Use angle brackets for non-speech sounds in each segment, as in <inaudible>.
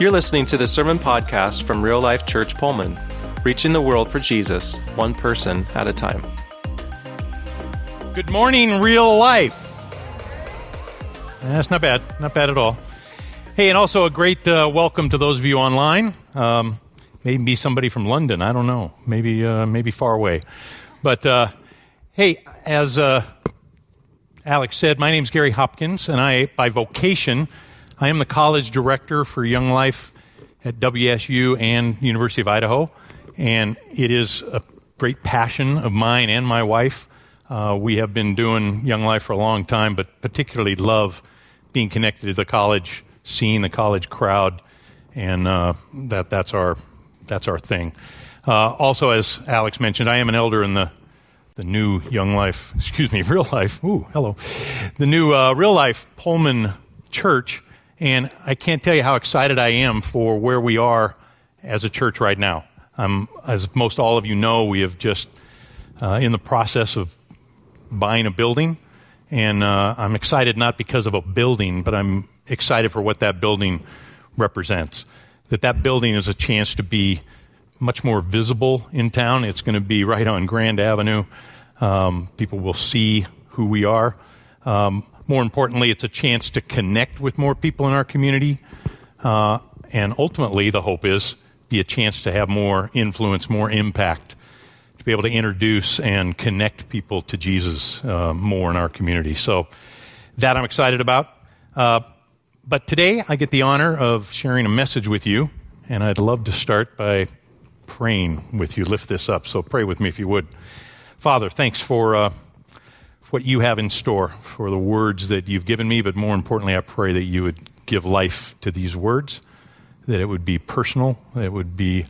You're listening to the Sermon Podcast from Real Life Church Pullman, reaching the world for Jesus, one person at a time. Good morning, real life. That's not bad. Not bad at all. Hey, and also a great uh, welcome to those of you online. Um, maybe somebody from London. I don't know. Maybe uh, maybe far away. But uh, hey, as uh, Alex said, my name's Gary Hopkins, and I, by vocation, I am the college director for Young Life at WSU and University of Idaho, and it is a great passion of mine and my wife. Uh, we have been doing Young Life for a long time, but particularly love being connected to the college scene, the college crowd, and uh, that that's our that's our thing. Uh, also, as Alex mentioned, I am an elder in the the new Young Life, <laughs> excuse me, Real Life. Ooh, hello, the new uh, Real Life Pullman Church and I can't tell you how excited I am for where we are as a church right now. Um, as most all of you know, we have just uh, in the process of buying a building, and uh, I'm excited not because of a building, but I'm excited for what that building represents. That that building is a chance to be much more visible in town. It's going to be right on Grand Avenue. Um, people will see who we are. Um, more importantly, it's a chance to connect with more people in our community. Uh, and ultimately, the hope is be a chance to have more influence, more impact, to be able to introduce and connect people to Jesus uh, more in our community. So that I'm excited about. Uh, but today, I get the honor of sharing a message with you, and I'd love to start by praying with you. Lift this up. So pray with me if you would. Father, thanks for uh, what you have in store for the words that you've given me, but more importantly, I pray that you would give life to these words, that it would be personal, that it would be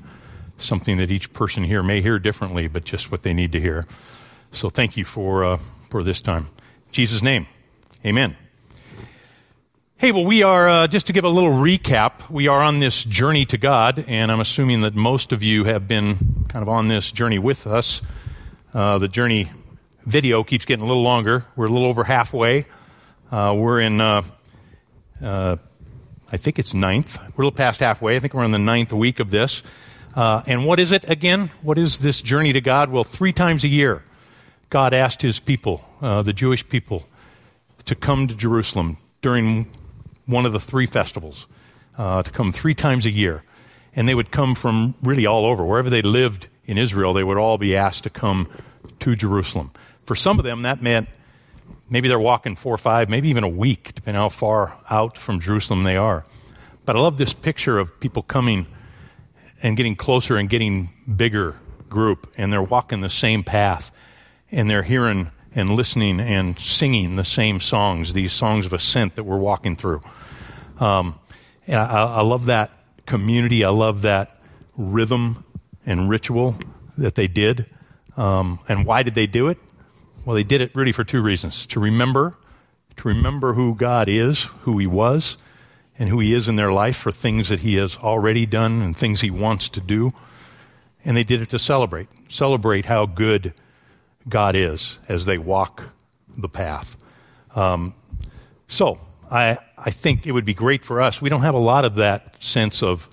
something that each person here may hear differently, but just what they need to hear. So thank you for, uh, for this time. In Jesus' name, amen. Hey, well, we are, uh, just to give a little recap, we are on this journey to God, and I'm assuming that most of you have been kind of on this journey with us. Uh, the journey video keeps getting a little longer. We're a little over halfway. Uh, we're in, uh, uh, I think it's ninth. We're a little past halfway. I think we're in the ninth week of this. Uh, and what is it again? What is this journey to God? Well, three times a year, God asked his people, uh, the Jewish people, to come to Jerusalem during one of the three festivals, uh, to come three times a year. And they would come from really all over. Wherever they lived in Israel, they would all be asked to come to Jerusalem. For some of them, that meant maybe they're walking four or five, maybe even a week, depending how far out from Jerusalem they are. But I love this picture of people coming and getting closer and getting bigger group, and they're walking the same path, and they're hearing and listening and singing the same songs, these songs of ascent that we're walking through. Um, and I, I love that community. I love that rhythm and ritual that they did. Um, and why did they do it? Well, they did it really for two reasons to remember, to remember who God is, who He was, and who He is in their life for things that He has already done and things He wants to do. And they did it to celebrate, celebrate how good God is as they walk the path. Um, so, I, I think it would be great for us. We don't have a lot of that sense of,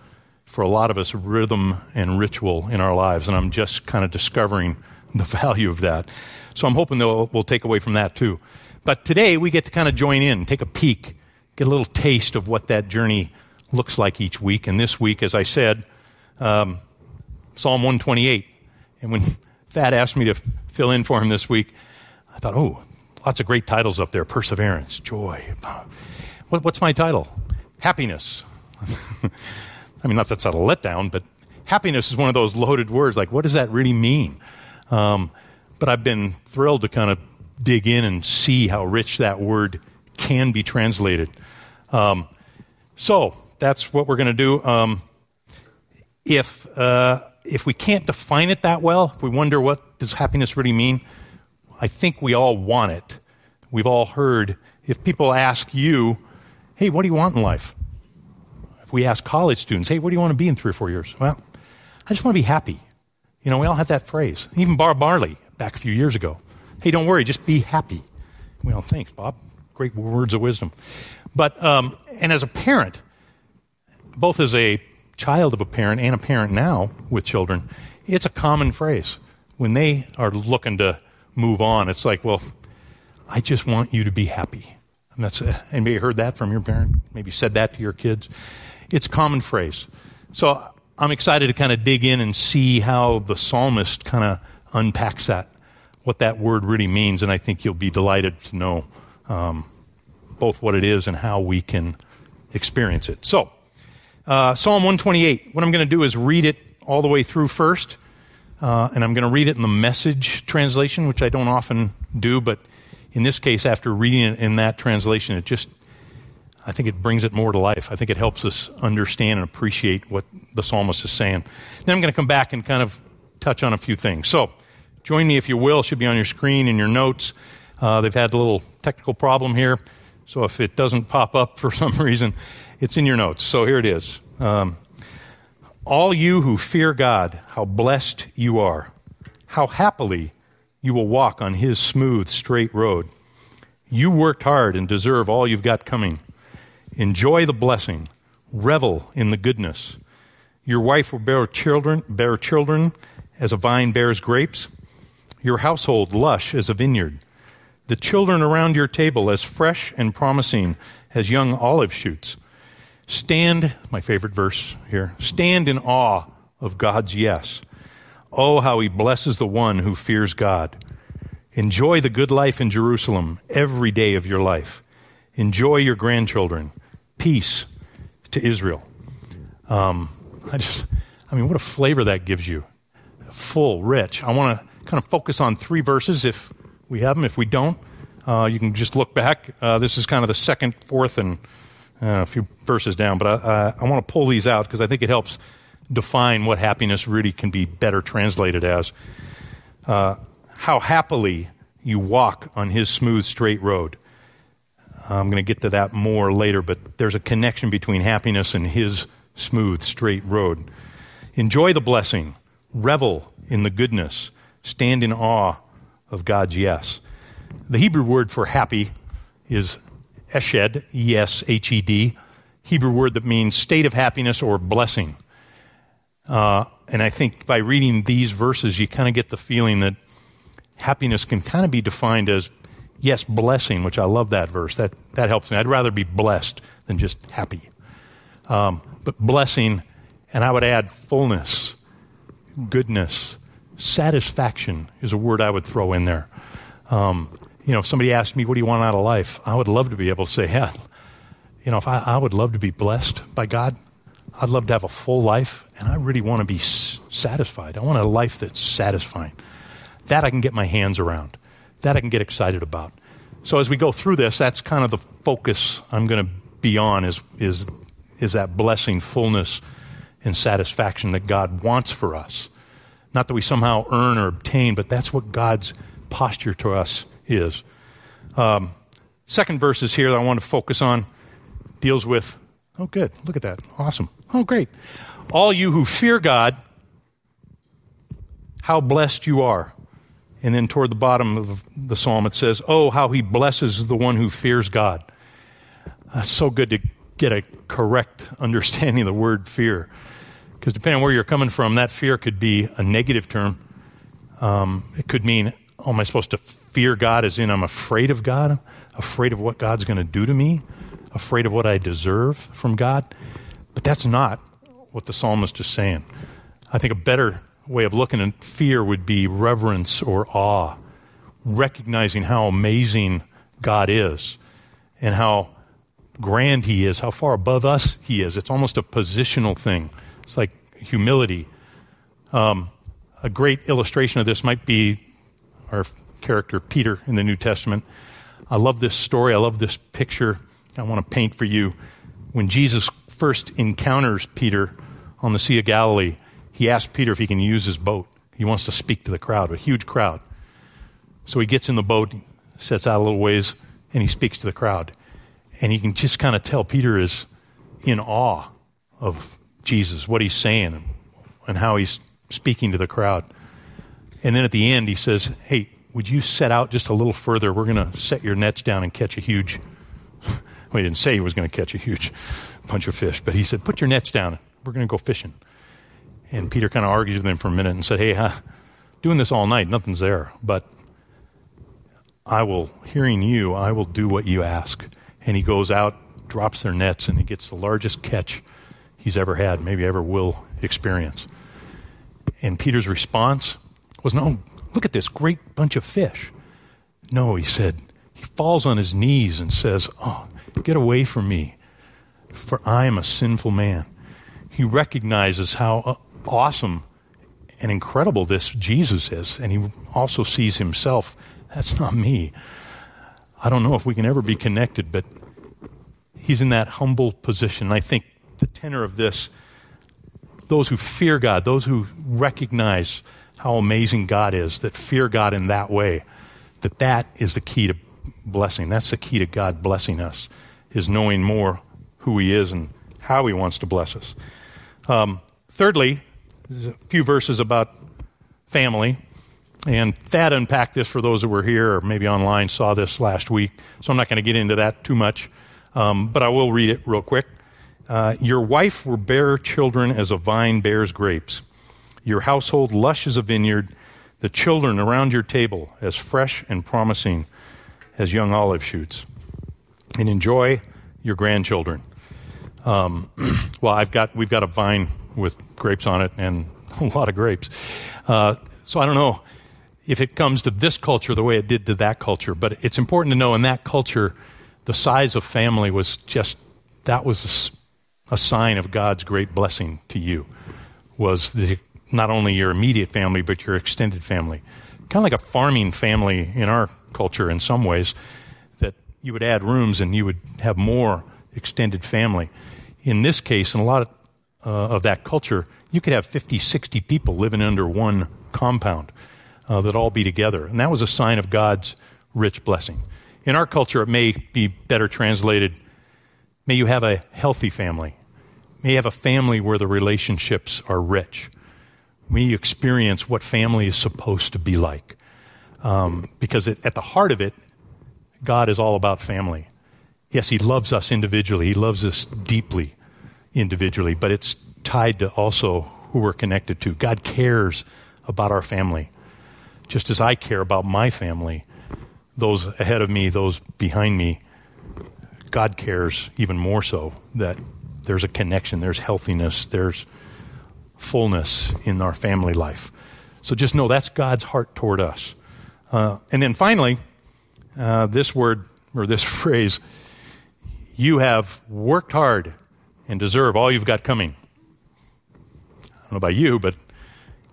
for a lot of us, rhythm and ritual in our lives, and I'm just kind of discovering the value of that. So I'm hoping they'll, we'll take away from that too. But today we get to kind of join in, take a peek, get a little taste of what that journey looks like each week. And this week, as I said, um, Psalm 128. And when <laughs> Thad asked me to fill in for him this week, I thought, oh, lots of great titles up there perseverance, joy. What, what's my title? Happiness. <laughs> I mean, not that's not a letdown, but happiness is one of those loaded words. Like, what does that really mean? Um, but I've been thrilled to kind of dig in and see how rich that word can be translated. Um, so that's what we're going to do. Um, if uh, if we can't define it that well, if we wonder what does happiness really mean, I think we all want it. We've all heard if people ask you, "Hey, what do you want in life?" If we ask college students, "Hey, what do you want to be in three or four years?" Well, I just want to be happy. You know, we all have that phrase. Even Bob Marley back a few years ago. Hey, don't worry, just be happy. Well, thanks, Bob. Great words of wisdom. But, um, and as a parent, both as a child of a parent and a parent now with children, it's a common phrase. When they are looking to move on, it's like, well, I just want you to be happy. And that's uh, anybody heard that from your parent? Maybe said that to your kids. It's a common phrase. So I'm excited to kind of dig in and see how the psalmist kind of unpacks that, what that word really means, and I think you'll be delighted to know um, both what it is and how we can experience it. So, uh, Psalm 128. What I'm going to do is read it all the way through first, uh, and I'm going to read it in the message translation, which I don't often do, but in this case, after reading it in that translation, it just, I think it brings it more to life. I think it helps us understand and appreciate what the psalmist is saying. Then I'm going to come back and kind of touch on a few things. So, join me if you will. It should be on your screen in your notes. Uh, they've had a little technical problem here, so if it doesn't pop up for <laughs> some reason, it's in your notes. So here it is. Um, all you who fear God, how blessed you are. How happily you will walk on his smooth, straight road. You worked hard and deserve all you've got coming. Enjoy the blessing. Revel in the goodness. Your wife will bear children, bear children as a vine bears grapes. Your household lush as a vineyard. The children around your table as fresh and promising as young olive shoots. Stand, my favorite verse here, stand in awe of God's yes. Oh, how he blesses the one who fears God. Enjoy the good life in Jerusalem every day of your life. Enjoy your grandchildren. Peace to Israel. Um, I just, I mean, what a flavor that gives you. Full, rich. I want to kind of focus on three verses if we have them. If we don't, uh, you can just look back. Uh, this is kind of the second, fourth, and uh, a few verses down, but I, I want to pull these out because I think it helps define what happiness really can be better translated as. Uh, how happily you walk on his smooth, straight road. I'm going to get to that more later, but there's a connection between happiness and his smooth, straight road. Enjoy the blessing, revel in the goodness, stand in awe of God's yes. The Hebrew word for happy is eshed, E S H E D, Hebrew word that means state of happiness or blessing. Uh, and I think by reading these verses, you kind of get the feeling that happiness can kind of be defined as, yes, blessing, which I love that verse. That, that helps me. I'd rather be blessed than just happy. Um, but blessing, and I would add fullness, goodness, satisfaction is a word I would throw in there. Um, you know, if somebody asked me, what do you want out of life? I would love to be able to say, yeah, you know, if I, I would love to be blessed by God, I'd love to have a full life, and I really want to be satisfied. I want a life that's satisfying. That I can get my hands around. That I can get excited about. So as we go through this, that's kind of the focus I'm going to be on is, is, is that blessing, fullness, and satisfaction that God wants for us. Not that we somehow earn or obtain, but that's what God's posture to us is. Um, second verses here that I want to focus on deals with, oh, good, look at that. Awesome. Oh, great. All you who fear God, how blessed you are. And then toward the bottom of the psalm, it says, Oh, how he blesses the one who fears God. That's so good to get a correct <laughs> understanding of the word fear. Because depending on where you're coming from, that fear could be a negative term. Um, it could mean, oh, am I supposed to fear God as in I'm afraid of God, afraid of what God's going to do to me, afraid of what I deserve from God? But that's not what the psalmist is saying. I think a better way of looking at fear would be reverence or awe, recognizing how amazing God is and how grand He is, how far above us He is. It's almost a positional thing. It's like humility. Um, a great illustration of this might be our character Peter in the New Testament. I love this story. I love this picture. I want to paint for you. When Jesus first encounters Peter on the Sea of Galilee, he asks Peter if he can use his boat. He wants to speak to the crowd, a huge crowd. So he gets in the boat, sets out a little ways, and he speaks to the crowd. And you can just kind of tell Peter is in awe of Jesus, what he's saying, and how he's speaking to the crowd. And then at the end, he says, Hey, would you set out just a little further? We're going to set your nets down and catch a huge. <laughs> well, he didn't say he was going to catch a huge, <laughs> bunch of fish, but he said, Put your nets down. We're going to go fishing. And Peter kind of argued with him for a minute and said, Hey, doing this all night, nothing's there. But I will, hearing you, I will do what you ask. And he goes out, drops their nets, and he gets the largest catch he's ever had, maybe ever will experience. And Peter's response was, No, look at this great bunch of fish. No, he said, he falls on his knees and says, Oh, get away from me, for I am a sinful man. He recognizes how uh, awesome and incredible this Jesus is, and he also sees himself. That's not me. I don't know if we can ever be connected, but he's in that humble position. I think the tenor of this those who fear God, those who recognize how amazing God is, that fear God in that way, that that is the key to blessing. That's the key to God blessing us, is knowing more who He is and how He wants to bless us. Um, thirdly, there's a few verses about family. And Thad unpacked this for those who were here or maybe online, saw this last week. So I'm not going to get into that too much, um, but I will read it real quick. Uh, your wife will bear children as a vine bears grapes, your household lush as a vineyard, the children around your table as fresh and promising as young olive shoots. And enjoy your grandchildren. Um, <clears throat> well, I've got we've got a vine with grapes on it and <laughs> a lot of grapes. Uh, so I don't know if it comes to this culture the way it did to that culture, but it's important to know in that culture, the size of family was just that was a sign of God's great blessing to you was the, not only your immediate family, but your extended family. Kind of like a farming family in our culture in some ways, that you would add rooms and you would have more extended family. In this case, in a lot of, uh, of that culture, you could have 50, 60 people living under one compound uh, that all be together. And that was a sign of God's rich blessing. In our culture, it may be better translated May you have a healthy family. May you have a family where the relationships are rich. May you experience what family is supposed to be like. Um, because it, at the heart of it, God is all about family. Yes, He loves us individually, He loves us deeply individually, but it's tied to also who we're connected to. God cares about our family, just as I care about my family, those ahead of me, those behind me. God cares even more so that there's a connection, there's healthiness, there's fullness in our family life. So just know that's God's heart toward us. Uh, and then finally, uh, this word or this <laughs> phrase, you have worked hard and deserve all you've got coming. I don't know about you, but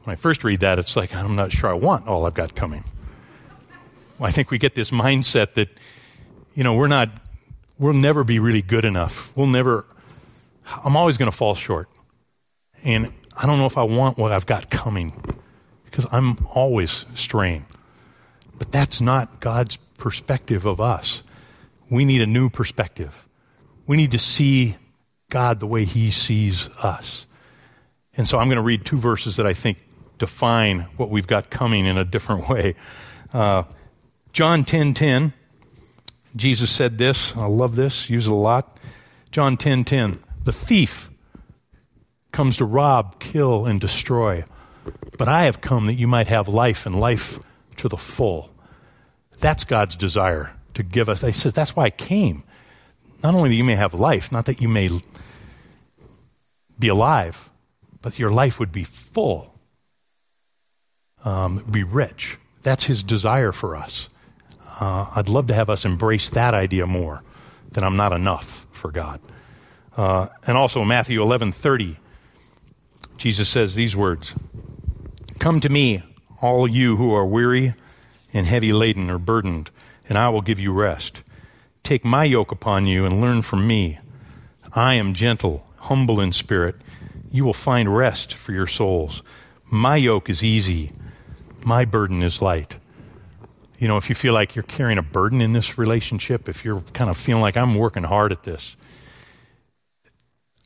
when I first read that, it's like, I'm not sure I want all I've got coming. Well, I think we get this mindset that, you know, we're not we'll never be really good enough. We'll never, I'm always going to fall short. And I don't know if I want what I've got coming because I'm always straying. But that's not God's perspective of us. We need a new perspective. We need to see God the way He sees us. And so I'm going to read two verses that I think define what we've got coming in a different way. Uh, John 10:10 10, Jesus said this. I love this, use it a lot. John 10:10. 10, 10, the thief comes to rob, kill and destroy. But I have come that you might have life and life to the full. That's God's desire to give us. He says that's why I came. Not only that you may have life, not that you may be alive, but your life would be full, um, be rich. That's his desire for us. Uh, I'd love to have us embrace that idea more that I'm not enough for God. Uh, and also Matthew 11:30, Jesus says these words: "Come to me, all you who are weary and heavy laden or burdened, and I will give you rest. Take my yoke upon you and learn from me. I am gentle, humble in spirit. You will find rest for your souls. My yoke is easy, my burden is light." you know, if you feel like you're carrying a burden in this relationship, if you're kind of feeling like I'm working hard at this,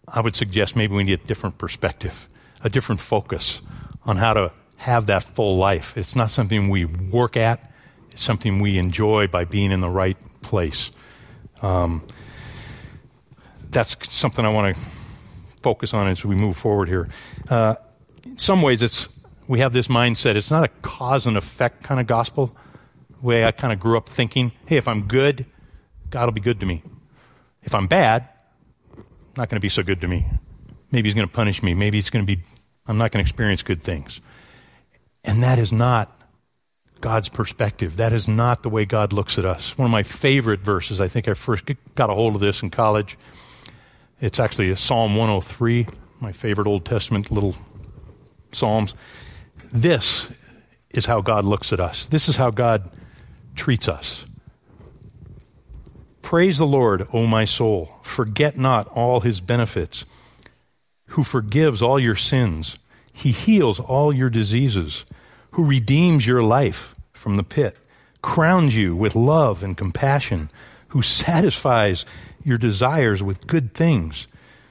I would suggest maybe we need a different perspective, a different focus on how to have that full life. It's not something we work at, it's something we enjoy by being in the right place. Um, that's something I want to focus on as we move forward here. Uh, in some ways, it's we have this mindset. It's not a cause and effect kind of gospel. Way I kind of grew up thinking, hey, if I'm good, God will be good to me. If I'm bad, not going to be so good to me. Maybe He's going to punish me. Maybe it's going to be. I'm not going to experience good things. And that is not God's perspective. That is not the way God looks at us. One of my favorite verses, I think I first got a hold of this in college. It's actually Psalm 103, my favorite Old Testament little Psalms. This is how God looks at us. This is how God treats us. Praise the Lord, O my soul. Forget not all his benefits, who forgives all your sins. He heals all your diseases who redeems your life from the pit, crowns you with love and compassion, who satisfies your desires with good things,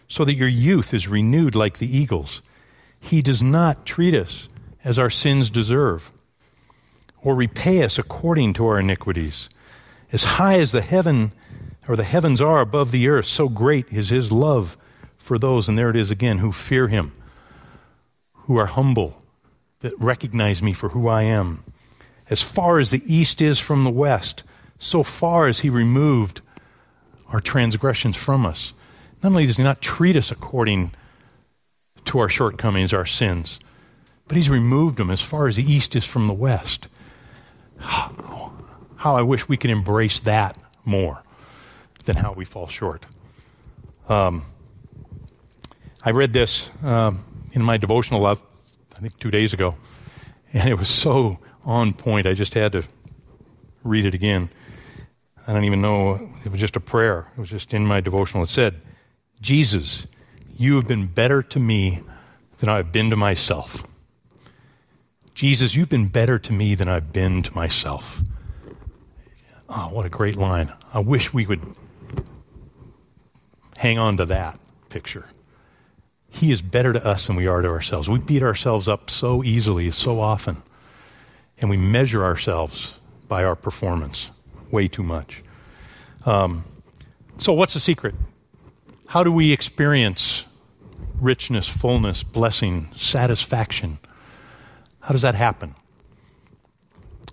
so that your youth is renewed like the eagles. He does not treat us as our sins deserve, or repay us according to our iniquities. As high as the heaven or the heavens are above the earth, so great is his love for those, and there it is again, who fear him, who are humble that recognize me for who I am. As far as the east is from the west, so far as he removed our transgressions from us. Not only does he not treat us according to our shortcomings, our sins, but he's removed them as far as the east is from the west. <sighs> How I wish we could embrace that more than how we fall short. Um, I read this um, in my devotional love, I think two days ago, and it was so on point. I just had to read it again. I don't even know, it was just a prayer. It was just in my devotional. It said, Jesus, you have been better to me than I've been to myself. Jesus, you've been better to me than I've been to myself. Oh, what a great line. I wish we would hang on to that picture. He is better to us than we are to ourselves. We beat ourselves up so easily, so often, and we measure ourselves by our performance way too much. Um, so, what's the secret? How do we experience richness, fullness, blessing, satisfaction? How does that happen?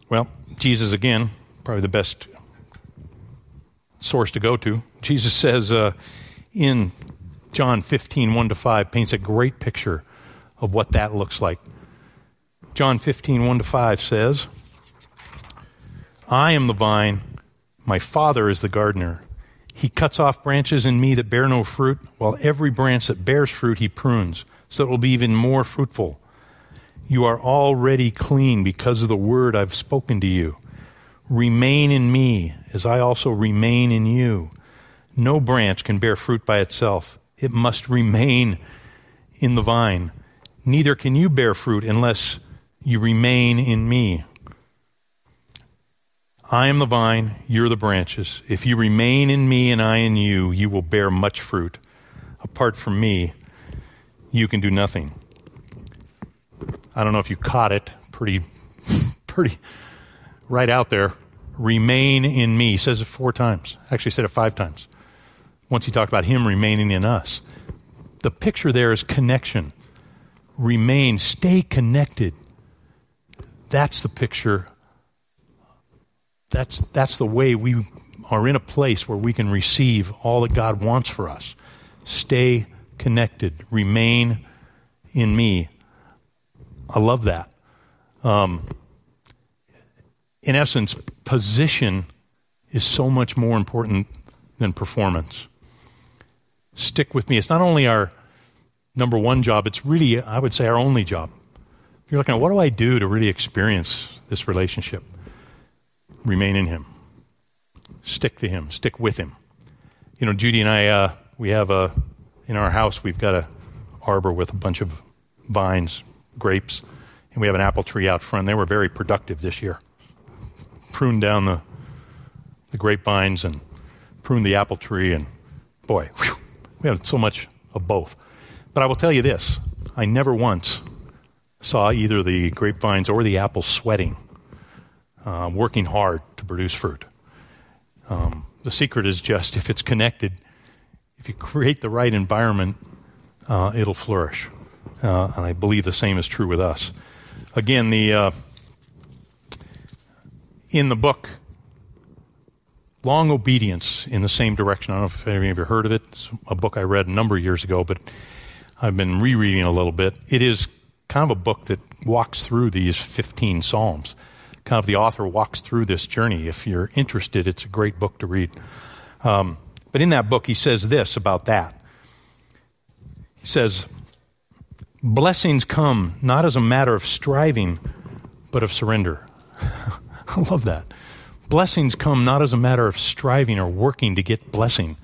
Well, Jesus, again, probably the best source to go to. Jesus says uh, in John 15, 1 to 5 paints a great picture of what that looks like. John 15, 1 to 5 says, I am the vine, my Father is the gardener. He cuts off branches in me that bear no fruit, while every branch that bears fruit he prunes, so it will be even more fruitful. You are already clean because of the word I've spoken to you. Remain in me, as I also remain in you. No branch can bear fruit by itself it must remain in the vine. Neither can you bear fruit unless you remain in me. I am the vine, you're the branches. If you remain in me and I in you, you will bear much fruit. Apart from me, you can do nothing. I don't know if you caught it pretty <laughs> pretty right out there. Remain in me. He says it four times. Actually said it five times once he talked about him remaining in us. The picture there is connection. Remain, stay connected. That's the picture. That's, that's the way we are in a place where we can receive all that God wants for us. Stay connected. Remain in me. I love that. Um, in essence, position is so much more important than performance stick with me. It's not only our number one job, it's really, I would say, our only job. You're looking at what do I do to really experience this relationship? Remain in Him. Stick to Him. Stick with Him. You know, Judy and I, uh, we have a, in our house, we've got a arbor with a bunch of vines, grapes, and we have an apple tree out front. They were very productive this year. Pruned down the, the grapevines and pruned the apple tree, and boy, whew, we had so much of both. But I will tell you this I never once saw either the grapevines or the apples sweating, uh, working hard to produce fruit. Um, the secret is just if it's connected, if you create the right environment, uh, it'll flourish. Uh, and I believe the same is true with us. Again, the uh, in the book, Long Obedience in the Same Direction. I don't know if any of you heard of it. It's a book I read a number of years ago, but I've been rereading a little bit. It is kind of a book that walks through these 15 Psalms. Kind of the author walks through this journey. If you're interested, it's a great book to read. Um, but in that book, he says this about that. He says, Blessings come not as a matter of striving, but of surrender. <laughs> I love that. Blessings come not as a matter of striving or working to get blessing.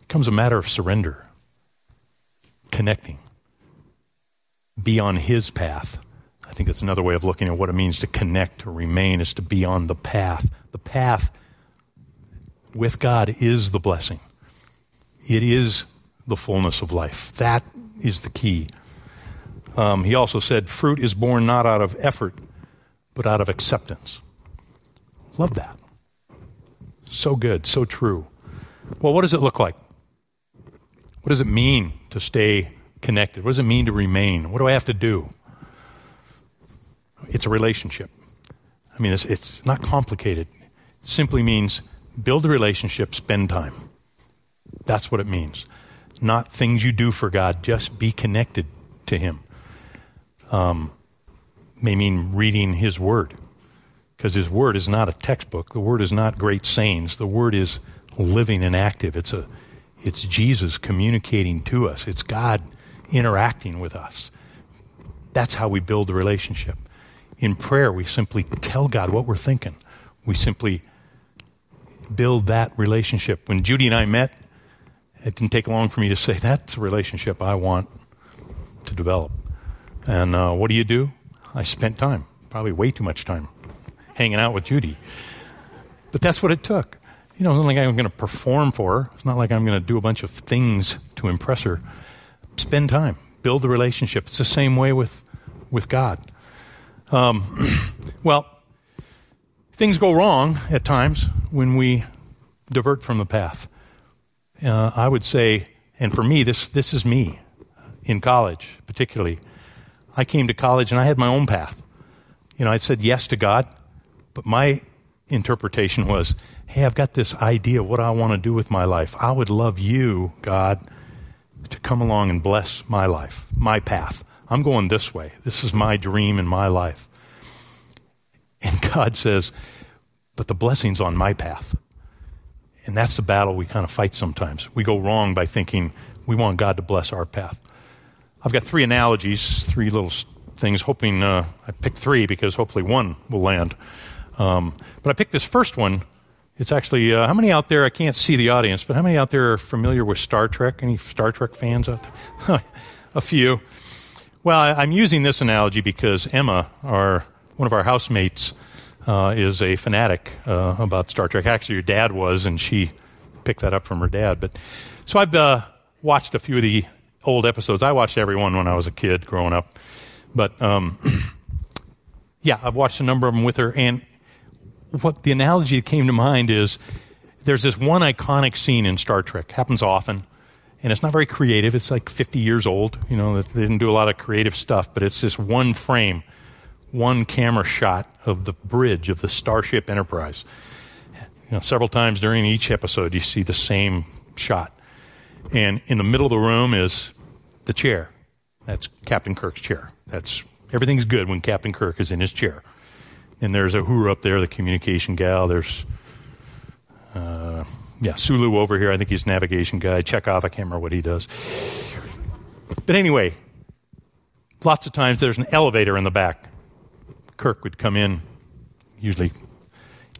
It comes a matter of surrender, connecting, be on His path. I think that's another way of looking at what it means to connect or remain is to be on the path. The path with God is the blessing. It is the fullness of life. That is the key. Um, he also said, fruit is born not out of effort, but out of acceptance. Love that. So good, so true. Well, what does it look like? What does it mean to stay connected? What does it mean to remain? What do I have to do? It's a relationship. I mean, it's, it's not complicated. It simply means build a relationship, spend time. That's what it means. Not things you do for God, just be connected to Him. Um, may mean reading His Word because His Word is not a textbook. The Word is not great sayings. The Word is living and active. It's a, it's Jesus communicating to us. It's God interacting with us. That's how we build the relationship. In prayer, we simply tell God what we're thinking. We simply build that relationship. When Judy and I met, it didn't take long for me to say, that's a relationship I want to develop. And uh, what do you do? I spent time, probably way too much time, hanging out with Judy. But that's what it took. You know, it's not like I'm going to perform for her. It's not like I'm going to do a bunch of things to impress her. Spend time, build the relationship. It's the same way with, with God. Um, <clears throat> well, things go wrong at times when we divert from the path. Uh, I would say, and for me, this, this is me in college, particularly. I came to college and I had my own path. You know, I said yes to God, but my interpretation was, hey, I've got this idea of what I want to do with my life. I would love you, God, to come along and bless my life, my path. I'm going this way. This is my dream in my life. And God says, but the blessing's on my path. And that's the battle we kind of fight sometimes. We go wrong by thinking we want God to bless our path. I've got three analogies, three little things, hoping uh, I picked three because hopefully one will land. Um, but I picked this first one. It's actually, uh, how many out there, I can't see the audience, but how many out there are familiar with Star Trek? Any Star Trek fans out there? <laughs> A few. Well, I'm using this analogy because Emma, our, one of our housemates, uh, is a fanatic uh, about Star Trek. Actually, your dad was, and she picked that up from her dad. But so I've uh, watched a few of the old episodes. I watched every one when I was a kid growing up. But um, <clears throat> yeah, I've watched a number of them with her. And what the analogy that came to mind is there's this one iconic scene in Star Trek. Happens often. And it's not very creative. It's like 50 years old. You know, they didn't do a lot of creative stuff, but it's this one frame one camera shot of the bridge of the Starship Enterprise. You know, several times during each episode, you see the same shot. And in the middle of the room is the chair. That's Captain Kirk's chair. That's everything's good when Captain Kirk is in his chair. And there's a Uhura up there, the communication gal. There's, uh, yeah, Sulu over here. I think he's navigation guy. Chekov, I can't remember what he does. But anyway, lots of times there's an elevator in the back. Kirk would come in, usually,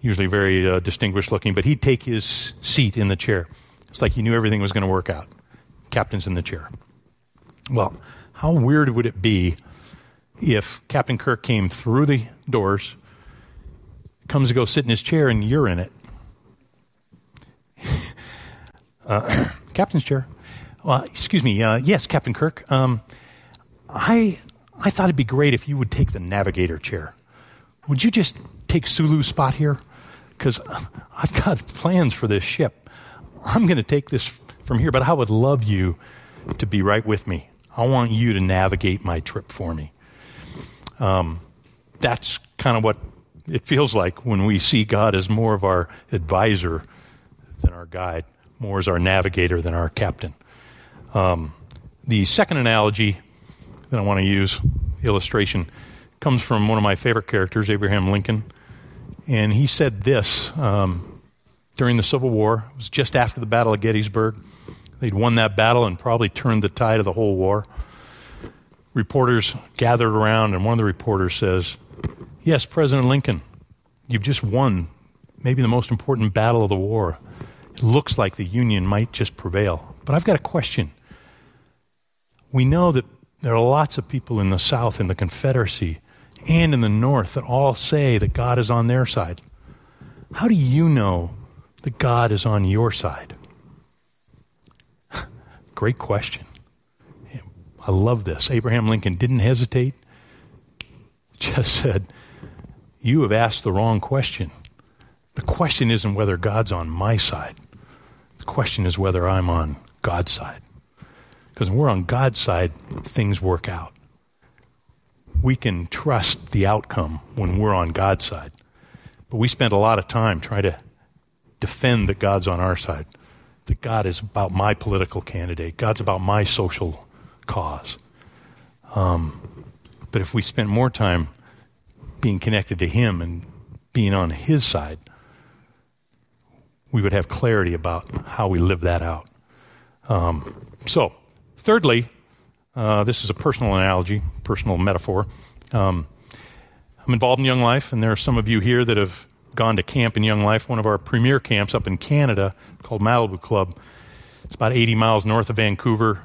usually very uh, distinguished looking, but he'd take his seat in the chair. It's like he knew everything was going to work out. Captain's in the chair. Well, how weird would it be if Captain Kirk came through the doors, comes to go sit in his chair, and you're in it? Uh, <coughs> Captain's chair. Uh, excuse me. Uh, yes, Captain Kirk. Um, I I thought it'd be great if you would take the navigator chair. Would you just take Sulu's spot here? Because <laughs> I've got plans for this ship. I'm going to take this from here, but I would love you to be right with me. I want you to navigate my trip for me. Um, that's kind of what it feels like when we see God as more of our advisor our guide, more as our navigator than our captain. Um, the second analogy that I want to use, illustration, comes from one of my favorite characters, Abraham Lincoln. And he said this um, during the Civil War. It was just after the Battle of Gettysburg. They'd won that battle and probably turned the tide of the whole war. Reporters gathered around, and one of the reporters says, Yes, President Lincoln, you've just won maybe the most important battle of the war. It looks like the Union might just prevail. But I've got a question. We know that there are lots of people in the South, in the Confederacy, and in the North that all say that God is on their side. How do you know that God is on your side? <laughs> Great question. I love this. Abraham Lincoln didn't hesitate, just said, You have asked the wrong question. The question isn't whether God's on my side, the question is whether I'm on God's side. Because when we're on God's side, things work out. We can trust the outcome when we're on God's side. But we spend a lot of time trying to defend that God's on our side, that God is about my political candidate, God's about my social cause. Um, but if we spent more time being connected to Him and being on His side, we would have clarity about how we live that out. Um, so, thirdly, uh, this is a personal analogy, personal metaphor. Um, I'm involved in Young Life, and there are some of you here that have gone to camp in Young Life, one of our premier camps up in Canada called Malibu Club. It's about 80 miles north of Vancouver.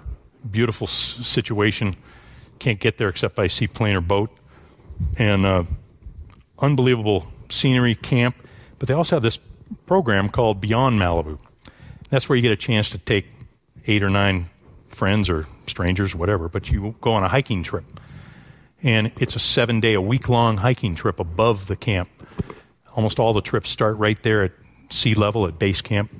Beautiful s- situation. Can't get there except by seaplane or boat. And uh, unbelievable scenery camp. But they also have this program called Beyond Malibu. That's where you get a chance to take eight or nine friends or strangers, whatever, but you go on a hiking trip. And it's a seven day, a week long hiking trip above the camp. Almost all the trips start right there at sea level at base camp.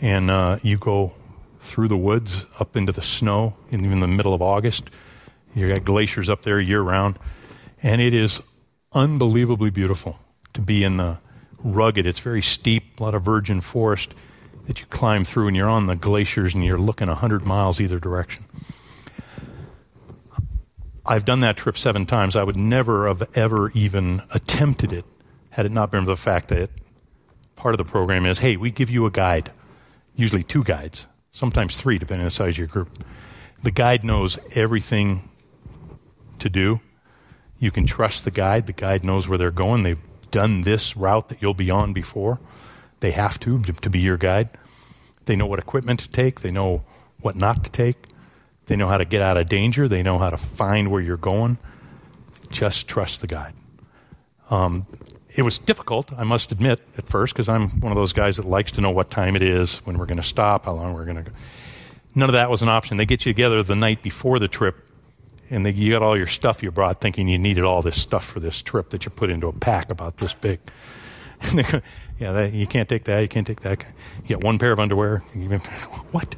And uh, you go through the woods up into the snow in the middle of August. You got glaciers up there year round. And it is unbelievably beautiful to be in the rugged, it's very steep, a lot of virgin forest that you climb through, and you're on the glaciers and you're looking 100 miles either direction. I've done that trip seven times. I would never have ever even attempted it had it not been for the fact that part of the program is hey, we give you a guide, usually two guides, sometimes three, depending on the size of your group. The guide knows everything to do. You can trust the guide. The guide knows where they're going. They've done this route that you'll be on before. They have to, to be your guide. They know what equipment to take. They know what not to take. They know how to get out of danger. They know how to find where you're going. Just trust the guide. Um, it was difficult, I must admit, at first, because I'm one of those guys that likes to know what time it is, when we're going to stop, how long we're going to go. None of that was an option. They get you together the night before the trip, and they, you got all your stuff you brought, thinking you needed all this stuff for this trip that you put into a pack about this big. <laughs> yeah, that, you can't take that. You can't take that. You got one pair of underwear. <laughs> What?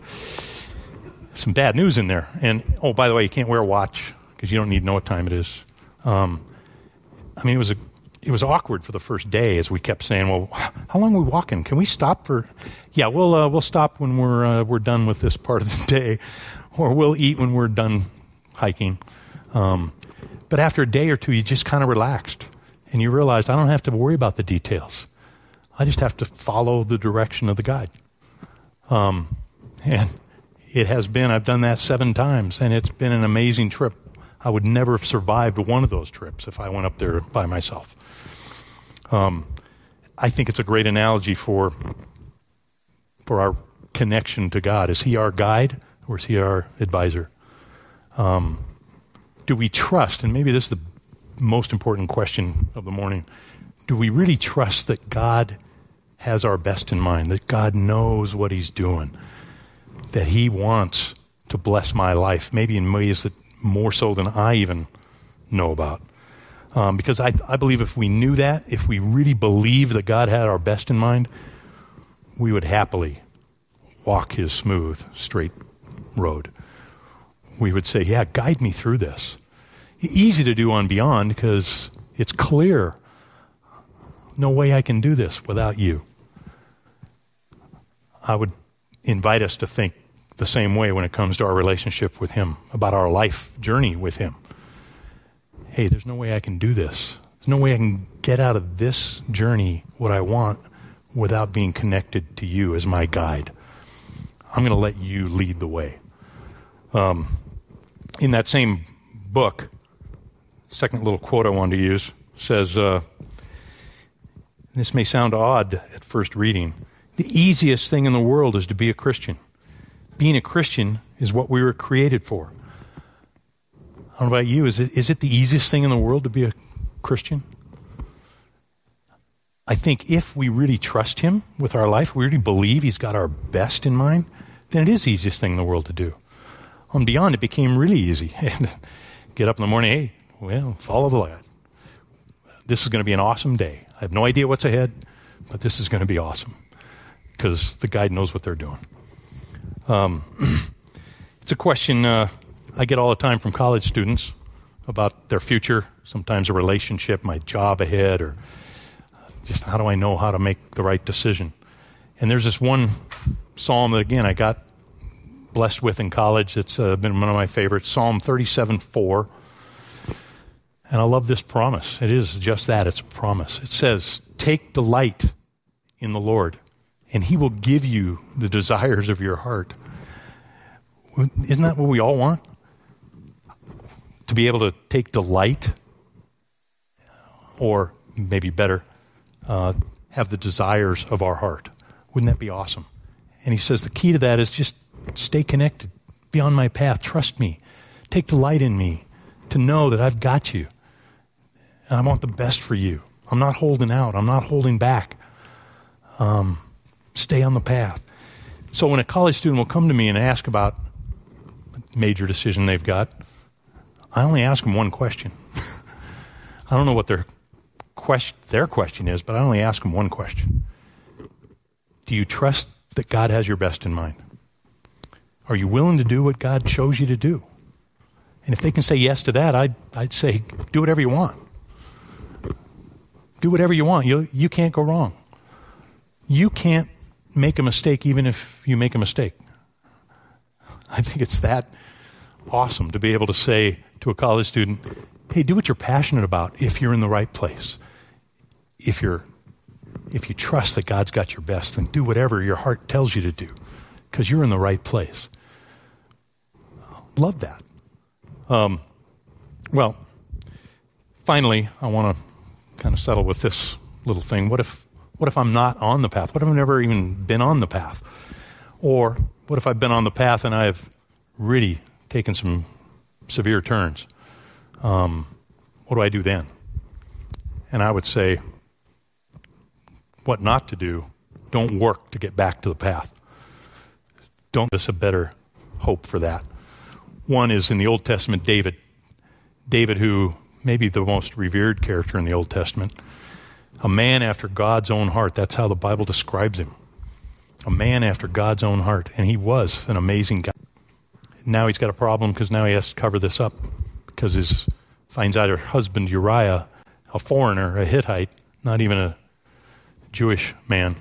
Some bad news in there. And oh, by the way, you can't wear a watch because you don't need to know what time it is. Um, I mean, it was a it was awkward for the first day as we kept saying, "Well, how long are we walking? Can we stop for?" Yeah, we'll uh, we'll stop when we're uh, we're done with this part of the <laughs> day, or we'll eat when we're done hiking. Um, but after a day or two, you just kind of relaxed, and you realized I don't have to worry about the details. I just have to follow the direction of the guide. Um, and it has been. I've done that seven times, and it's been an amazing trip. I would never have survived one of those trips if I went up there by myself. Um, I think it's a great analogy for for our connection to God. Is He our guide or is He our advisor? Um, do we trust? And maybe this is the most important question of the morning. Do we really trust that God has our best in mind? That God knows what He's doing? That He wants to bless my life, maybe in ways that more so than I even know about. Um, because I, I believe if we knew that, if we really believed that God had our best in mind, we would happily walk his smooth, straight road. We would say, Yeah, guide me through this. Easy to do on Beyond because it's clear. No way I can do this without you. I would invite us to think the same way when it comes to our relationship with Him, about our life journey with Him. Hey, there's no way I can do this. There's no way I can get out of this journey what I want without being connected to you as my guide. I'm going to let you lead the way. Um, in that same book, second little quote I wanted to use says, uh, This may sound odd at first reading. The easiest thing in the world is to be a Christian. Being a Christian is what we were created for. I don't know about you. Is it, is it the easiest thing in the world to be a Christian? I think if we really trust Him with our life, we really believe He's got our best in mind, then it is the easiest thing in the world to do. On Beyond, it became really easy. <laughs> Get up in the morning, hey, well, follow the light. This is going to be an awesome day. I have no idea what's ahead, but this is going to be awesome because the guide knows what they're doing. Um, <clears throat> it's a question uh, I get all the time from college students about their future, sometimes a relationship, my job ahead, or just how do I know how to make the right decision? And there's this one psalm that, again, I got blessed with in college. It's uh, been one of my favorites Psalm 37 4. And I love this promise. It is just that it's a promise. It says, Take delight in the Lord, and he will give you the desires of your heart. Isn't that what we all want? To be able to take delight, or maybe better, uh, have the desires of our heart. Wouldn't that be awesome? And he says the key to that is just stay connected, be on my path, trust me, take delight in me, to know that I've got you. And I want the best for you. I'm not holding out, I'm not holding back. Um, stay on the path. So when a college student will come to me and ask about a major decision they've got, I only ask them one question. <laughs> I don't know what their question, their question is, but I only ask them one question. Do you trust that God has your best in mind? Are you willing to do what God chose you to do? And if they can say yes to that, I'd, I'd say do whatever you want. Do whatever you want. You, you can't go wrong. You can't make a mistake even if you make a mistake. I think it's that awesome to be able to say to a college student, hey, do what you're passionate about if you're in the right place if you're if you trust that God's got your best, then do whatever your heart tells you to do because you're in the right place. Love that. Um, well, finally, I want to kind of settle with this little thing. What if, what if I'm not on the path? What if I've never even been on the path? Or what if I've been on the path and I've really taken some severe turns? Um, what do I do then? And I would say, what not to do, don't work to get back to the path. Don't us a better hope for that. One is in the Old Testament, David. David, who may be the most revered character in the Old Testament, a man after God's own heart. That's how the Bible describes him. A man after God's own heart. And he was an amazing guy. Now he's got a problem because now he has to cover this up because he finds out her husband Uriah, a foreigner, a Hittite, not even a Jewish man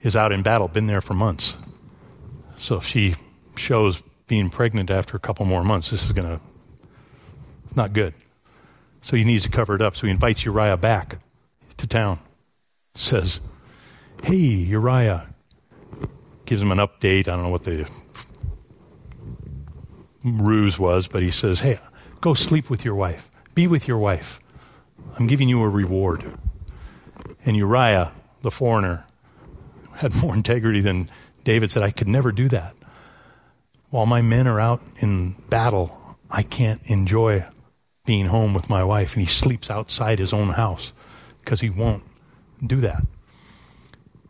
is out in battle, been there for months. So if she shows being pregnant after a couple more months, this is going to not good. So he needs to cover it up. So he invites Uriah back to town. Says, "Hey, Uriah." Gives him an update. I don't know what the ruse was, but he says, "Hey, go sleep with your wife. Be with your wife. I'm giving you a reward." And Uriah, the foreigner, had more <laughs> integrity than David said, I could never do that. While my men are out in battle, I can't enjoy being home with my wife. And he sleeps outside his own house because he won't do that.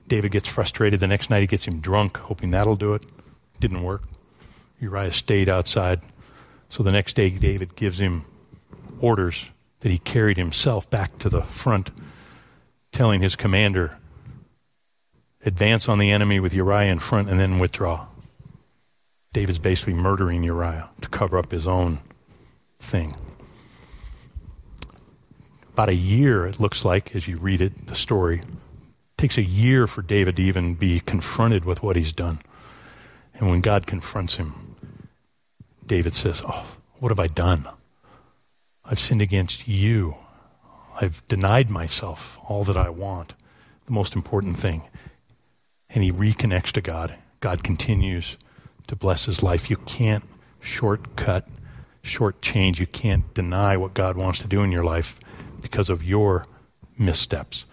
David gets frustrated. The next night he gets him drunk, hoping that'll do it. Didn't work. Uriah stayed outside. So the next day, David gives him orders that he carried himself back to the front telling his commander, advance on the enemy with Uriah in front and then withdraw. David's basically murdering Uriah to cover up his own thing. About a year, it looks like, as you read it, the story. It takes a year for David to even be confronted with what he's done. And when God confronts him, David says, Oh, what have I done? I've sinned against you. I've denied myself all that I want, the most important thing. And he reconnects to God. God continues to bless his life. You can't shortcut, shortchange. You can't deny what God wants to do in your life because of your missteps.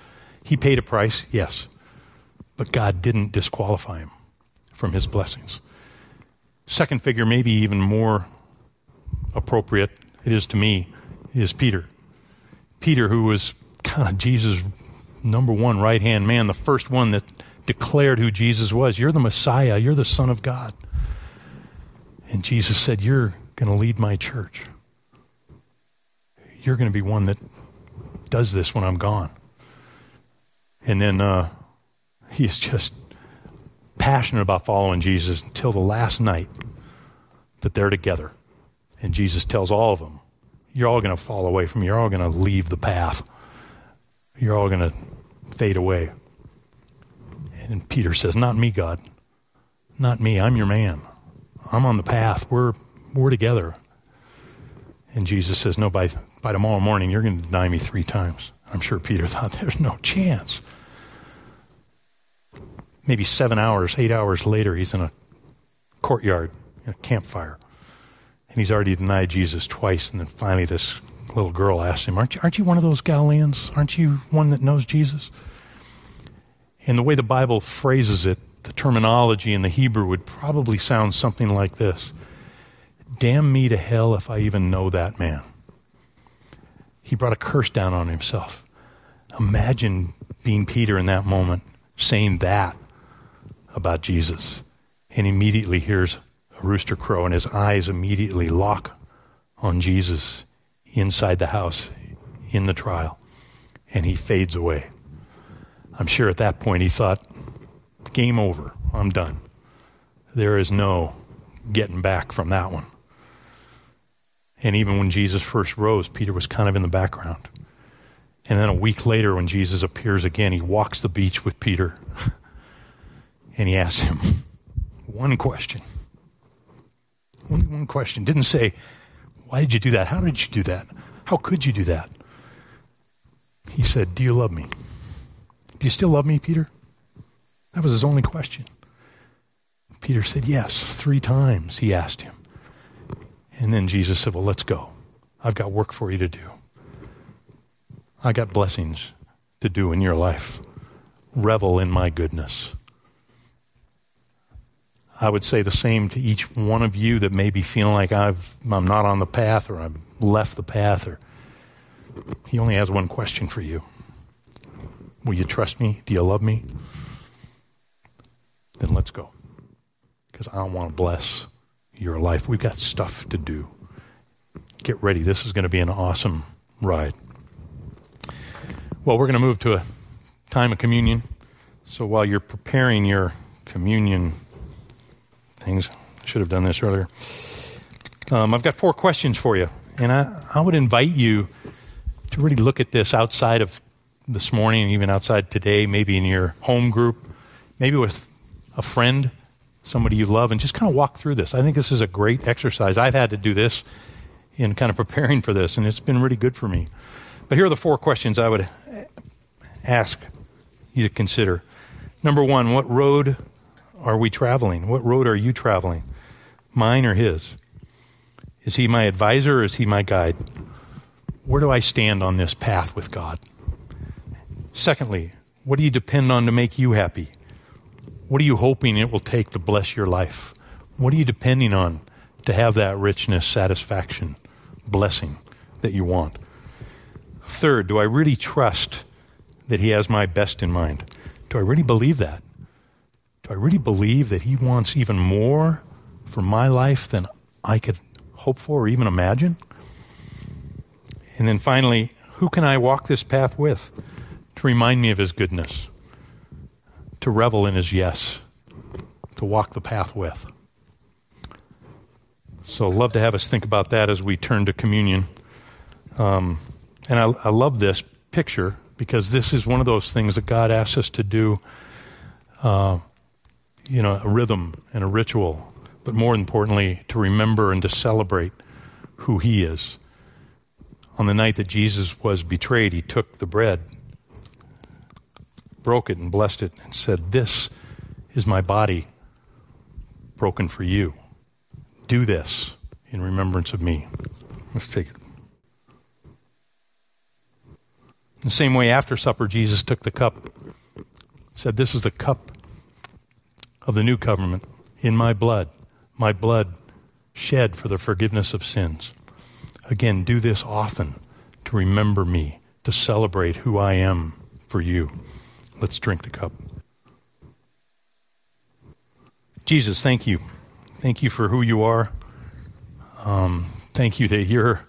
He paid a price, yes, but God didn't disqualify him from his blessings. Second figure, maybe even more appropriate, it is to me, is Peter. Peter, who was kind of Jesus' number one right hand man, the first one that declared who Jesus was. You're the Messiah, you're the Son of God. And Jesus said, You're going to lead my church. You're going to be one that does this when I'm gone. And then uh, he's just passionate about following Jesus until the last night that they're together. And Jesus tells all of them, You're all going to fall away from me. You're all going to leave the path. You're all going to fade away. And Peter says, Not me, God. Not me. I'm your man. I'm on the path. We're, we're together. And Jesus says, No, by, by tomorrow morning, you're going to deny me three times. I'm sure Peter <laughs> thought, There's no chance. Maybe seven hours, eight hours later, he's in a courtyard, a campfire. And he's already denied Jesus twice. And then finally, this little girl asks him, Aren't you, aren't you one of those Galileans? Aren't you one that knows Jesus? And the way the Bible phrases it, the terminology in the Hebrew would probably sound something like this Damn me to hell if I even know that man. He brought a curse down on himself. Imagine being Peter in that moment, saying that about Jesus, and immediately hears a rooster crow, and his eyes immediately lock on Jesus inside the house in the trial, and he fades away. I'm sure at that point he thought, game over. I'm done. There is no getting back from that one. And even when Jesus first rose, Peter was kind of in the background. And then a week later, when Jesus appears again, he walks the beach with Peter <laughs> and he asks him one question. Only one question. Didn't say, Why did you do that? How did you do that? How could you do that? He said, Do you love me? Do you still love me, Peter? That was his only question. Peter said, Yes, three times he asked him. And then Jesus said, Well, let's go. I've got work for you to do. I got blessings to do in your life. Revel in my goodness. I would say the same to each one of you that may be feeling like I've, I'm not on the path or I've left the path. Or he only has one question for you. Will you trust me? Do you love me? Then let's go. Because I want to bless your life. We've got stuff to do. Get ready. This is going to be an awesome ride. Well, we're going to move to a time of communion. So while you're preparing your communion things, I should have done this earlier. Um, I've got four questions for you. And I, I would invite you to really look at this outside of this morning, even outside today, maybe in your home group, maybe with a friend, somebody you love, and just kind of walk through this. I think this is a great exercise. I've had to do this in kind of preparing for this, and it's been really good for me. But here are the four questions I would ask you to consider. Number one, what road are we traveling? What road are you traveling? Mine or his? Is he my advisor or is he my guide? Where do I stand on this path with God? Secondly, what do you depend on to make you happy? What are you hoping it will take to bless your life? What are you depending on to have that richness, satisfaction, blessing that you want? Third, do I really trust that He has my best in mind? Do I really believe that? Do I really believe that He wants even more for my life than I could hope for or even imagine? And then finally, who can I walk this path with? to remind me of his goodness, to revel in his yes, to walk the path with. So, love to have us think about that as we turn to communion. Um, and I, I love this picture because this is one of those things that God asks us to do. Uh, you know, a rhythm and a ritual, but more importantly, to remember and to celebrate who He is. On the night that Jesus was betrayed, He took the bread, broke it, and blessed it, and said, This is my body broken for you. Do this in remembrance of me. Let's take it. In the same way, after supper, Jesus took the cup, said, This is the cup of the new covenant in my blood, my blood shed for the forgiveness of sins. Again, do this often to remember me, to celebrate who I am for you. Let's drink the cup. Jesus, thank you. Thank you for who you are. Um, thank you that you're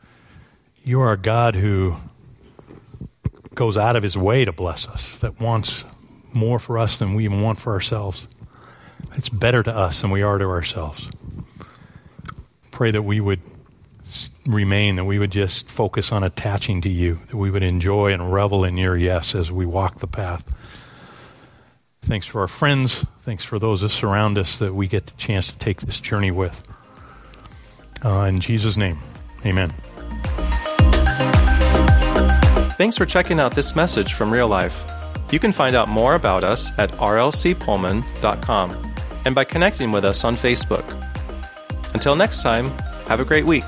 you are a God who goes out of his way to bless us, that wants more for us than we even want for ourselves. It's better to us than we are to ourselves. Pray that we would remain, that we would just focus on attaching to you, that we would enjoy and revel in your yes as we walk the path. Thanks for our friends. Thanks for those that surround us that we get the chance to take this journey with. Uh, in Jesus' name, amen. Thanks for checking out this message from Real Life. You can find out more about us at rlcpullman.com and by connecting with us on Facebook. Until next time, have a great week.